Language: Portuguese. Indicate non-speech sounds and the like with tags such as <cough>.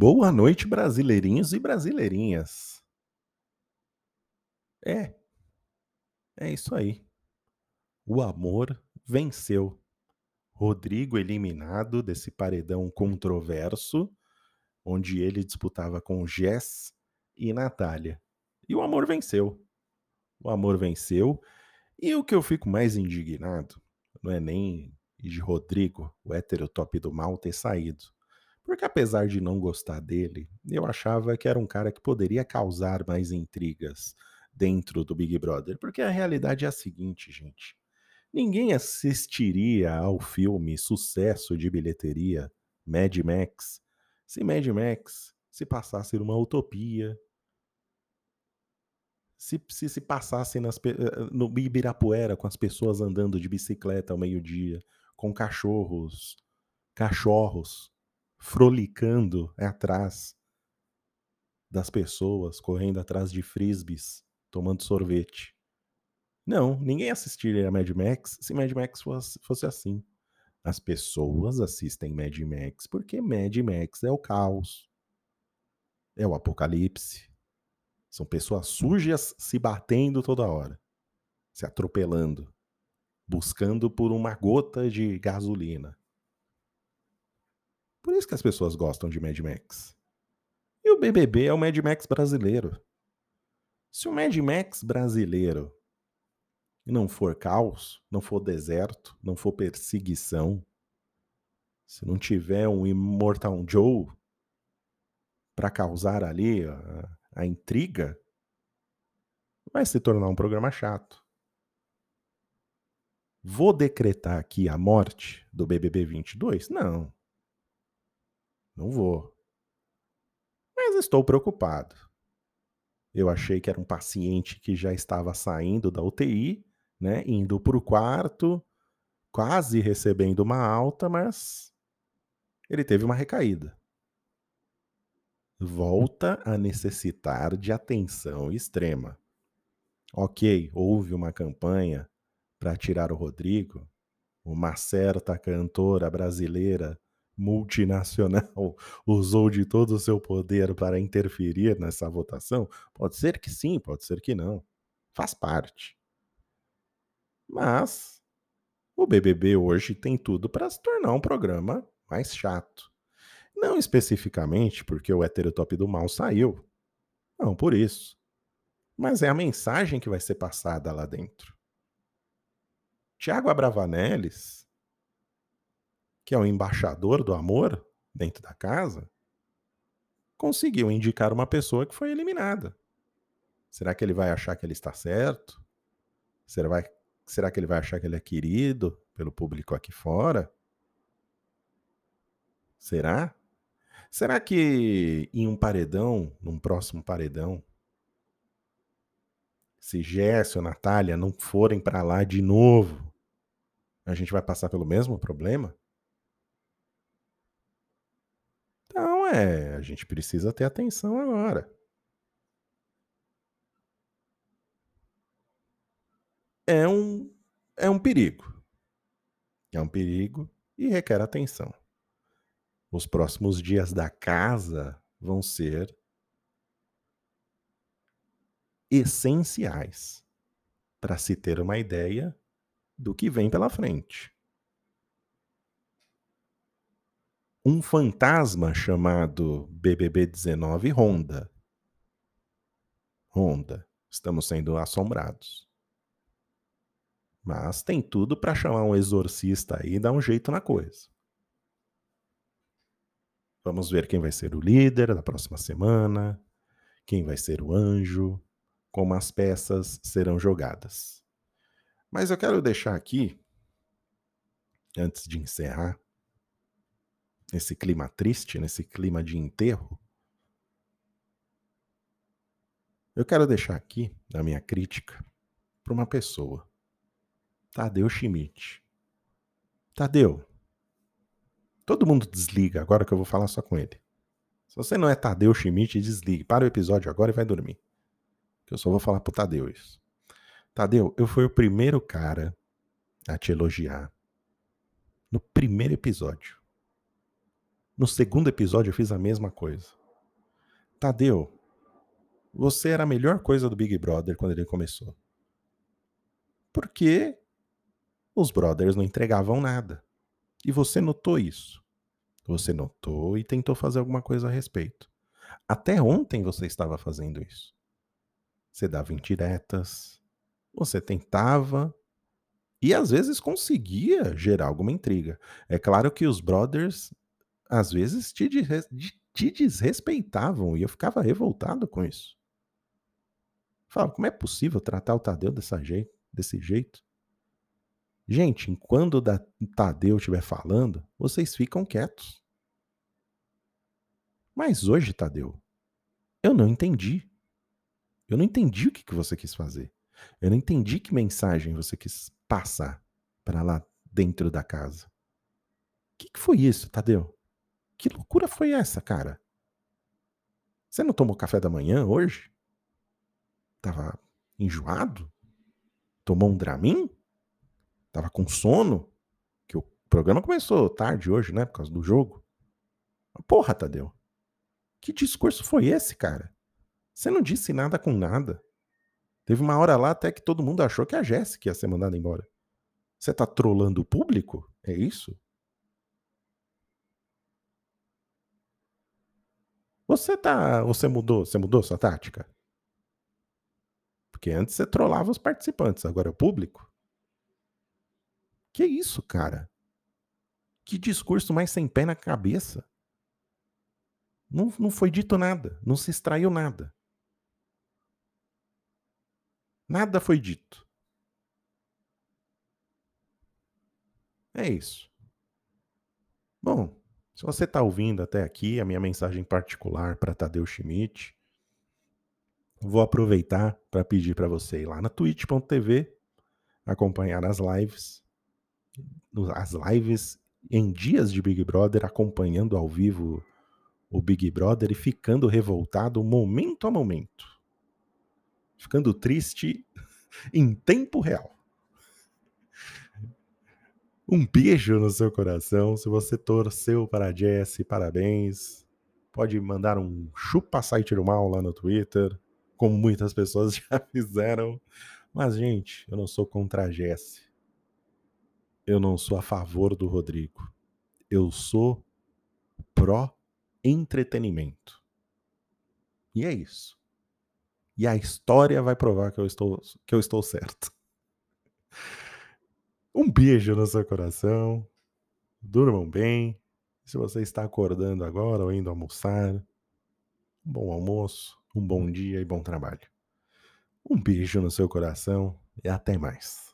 Boa noite, brasileirinhos e brasileirinhas. É. É isso aí. O amor venceu. Rodrigo eliminado desse paredão controverso, onde ele disputava com Jess e Natália. E o amor venceu. O amor venceu. E o que eu fico mais indignado não é nem de Rodrigo, o hétero top do mal, ter saído. Porque apesar de não gostar dele, eu achava que era um cara que poderia causar mais intrigas dentro do Big Brother. Porque a realidade é a seguinte, gente. Ninguém assistiria ao filme sucesso de bilheteria Mad Max se Mad Max se passasse numa utopia, se se, se passasse nas, eh, eh, no Ibirapuera com as pessoas andando de bicicleta ao meio-dia, com cachorros, cachorros frolicando atrás das pessoas, correndo atrás de frisbees, tomando sorvete. Não, ninguém assistiria a Mad Max se Mad Max fosse, fosse assim. As pessoas assistem Mad Max porque Mad Max é o caos, é o apocalipse. São pessoas sujas se batendo toda hora, se atropelando, buscando por uma gota de gasolina. Por isso que as pessoas gostam de Mad Max. E o BBB é o Mad Max brasileiro. Se o Mad Max brasileiro não for caos, não for deserto, não for perseguição, se não tiver um Immortal Joe para causar ali a, a intriga, vai se tornar um programa chato. Vou decretar aqui a morte do BBB 22? Não. Não vou. Mas estou preocupado. Eu achei que era um paciente que já estava saindo da UTI né, indo para o quarto, quase recebendo uma alta, mas ele teve uma recaída. Volta a necessitar de atenção extrema. Ok, houve uma campanha para tirar o Rodrigo, uma certa cantora brasileira multinacional <laughs> usou de todo o seu poder para interferir nessa votação? Pode ser que sim, pode ser que não. Faz parte. Mas o BBB hoje tem tudo para se tornar um programa mais chato. Não especificamente porque o heterotop do mal saiu. Não por isso. Mas é a mensagem que vai ser passada lá dentro. Tiago Abravanelles, que é o embaixador do amor dentro da casa, conseguiu indicar uma pessoa que foi eliminada. Será que ele vai achar que ele está certo? Será, vai, Será que ele vai achar que ele é querido pelo público aqui fora? Será? Será que em um paredão, num próximo paredão, se Jéssica ou Natália não forem para lá de novo, a gente vai passar pelo mesmo problema? É, a gente precisa ter atenção agora. é um, é um perigo. É um perigo e requer atenção. Os próximos dias da casa vão ser essenciais para se ter uma ideia do que vem pela frente. Um fantasma chamado BBB19 ronda. Ronda. Estamos sendo assombrados. Mas tem tudo para chamar um exorcista aí e dar um jeito na coisa. Vamos ver quem vai ser o líder da próxima semana, quem vai ser o anjo, como as peças serão jogadas. Mas eu quero deixar aqui, antes de encerrar, nesse clima triste, nesse clima de enterro, eu quero deixar aqui a minha crítica para uma pessoa. Tadeu Schmidt. Tadeu. Todo mundo desliga agora que eu vou falar só com ele. Se você não é Tadeu Schmidt, desligue. Para o episódio agora e vai dormir. Que eu só vou falar pro Tadeu isso. Tadeu, eu fui o primeiro cara a te elogiar no primeiro episódio. No segundo episódio eu fiz a mesma coisa. Tadeu, você era a melhor coisa do Big Brother quando ele começou. Porque os brothers não entregavam nada. E você notou isso. Você notou e tentou fazer alguma coisa a respeito. Até ontem você estava fazendo isso. Você dava indiretas, você tentava e às vezes conseguia gerar alguma intriga. É claro que os brothers às vezes te, te desrespeitavam e eu ficava revoltado com isso. Fala, como é possível tratar o Tadeu dessa desse jeito? Gente, enquanto o Tadeu estiver falando, vocês ficam quietos. Mas hoje, Tadeu, eu não entendi. Eu não entendi o que, que você quis fazer. Eu não entendi que mensagem você quis passar para lá dentro da casa. O que, que foi isso, Tadeu? Que loucura foi essa, cara? Você não tomou café da manhã hoje? Tava enjoado? Tomou um Dramin? Tava com sono? Que o programa começou tarde hoje, né? Por causa do jogo. Porra, Tadeu. Que discurso foi esse, cara? Você não disse nada com nada. Teve uma hora lá até que todo mundo achou que a Jéssica ia ser mandada embora. Você tá trolando o público? É isso? Você tá. Você mudou? Você mudou sua tática? Porque antes você trollava os participantes, agora é o público. Que isso, cara? Que discurso mais sem pé na cabeça. Não, não foi dito nada, não se extraiu nada. Nada foi dito. É isso. Bom, se você está ouvindo até aqui, a minha mensagem particular para Tadeu Schmidt, vou aproveitar para pedir para você ir lá na twitch.tv, acompanhar as lives, as lives em dias de Big Brother, acompanhando ao vivo o Big Brother e ficando revoltado momento a momento. Ficando triste <laughs> em tempo real. Um beijo no seu coração. Se você torceu para a Jess, parabéns. Pode mandar um chupa site do mal lá no Twitter como muitas pessoas <laughs> já fizeram. Mas, gente, eu não sou contra a Jesse. Eu não sou a favor do Rodrigo. Eu sou pró entretenimento. E é isso. E a história vai provar que eu estou, que eu estou certo. <laughs> Um beijo no seu coração. Durmam bem. Se você está acordando agora ou indo almoçar, um bom almoço um bom dia e bom trabalho. Um beijo no seu coração e até mais.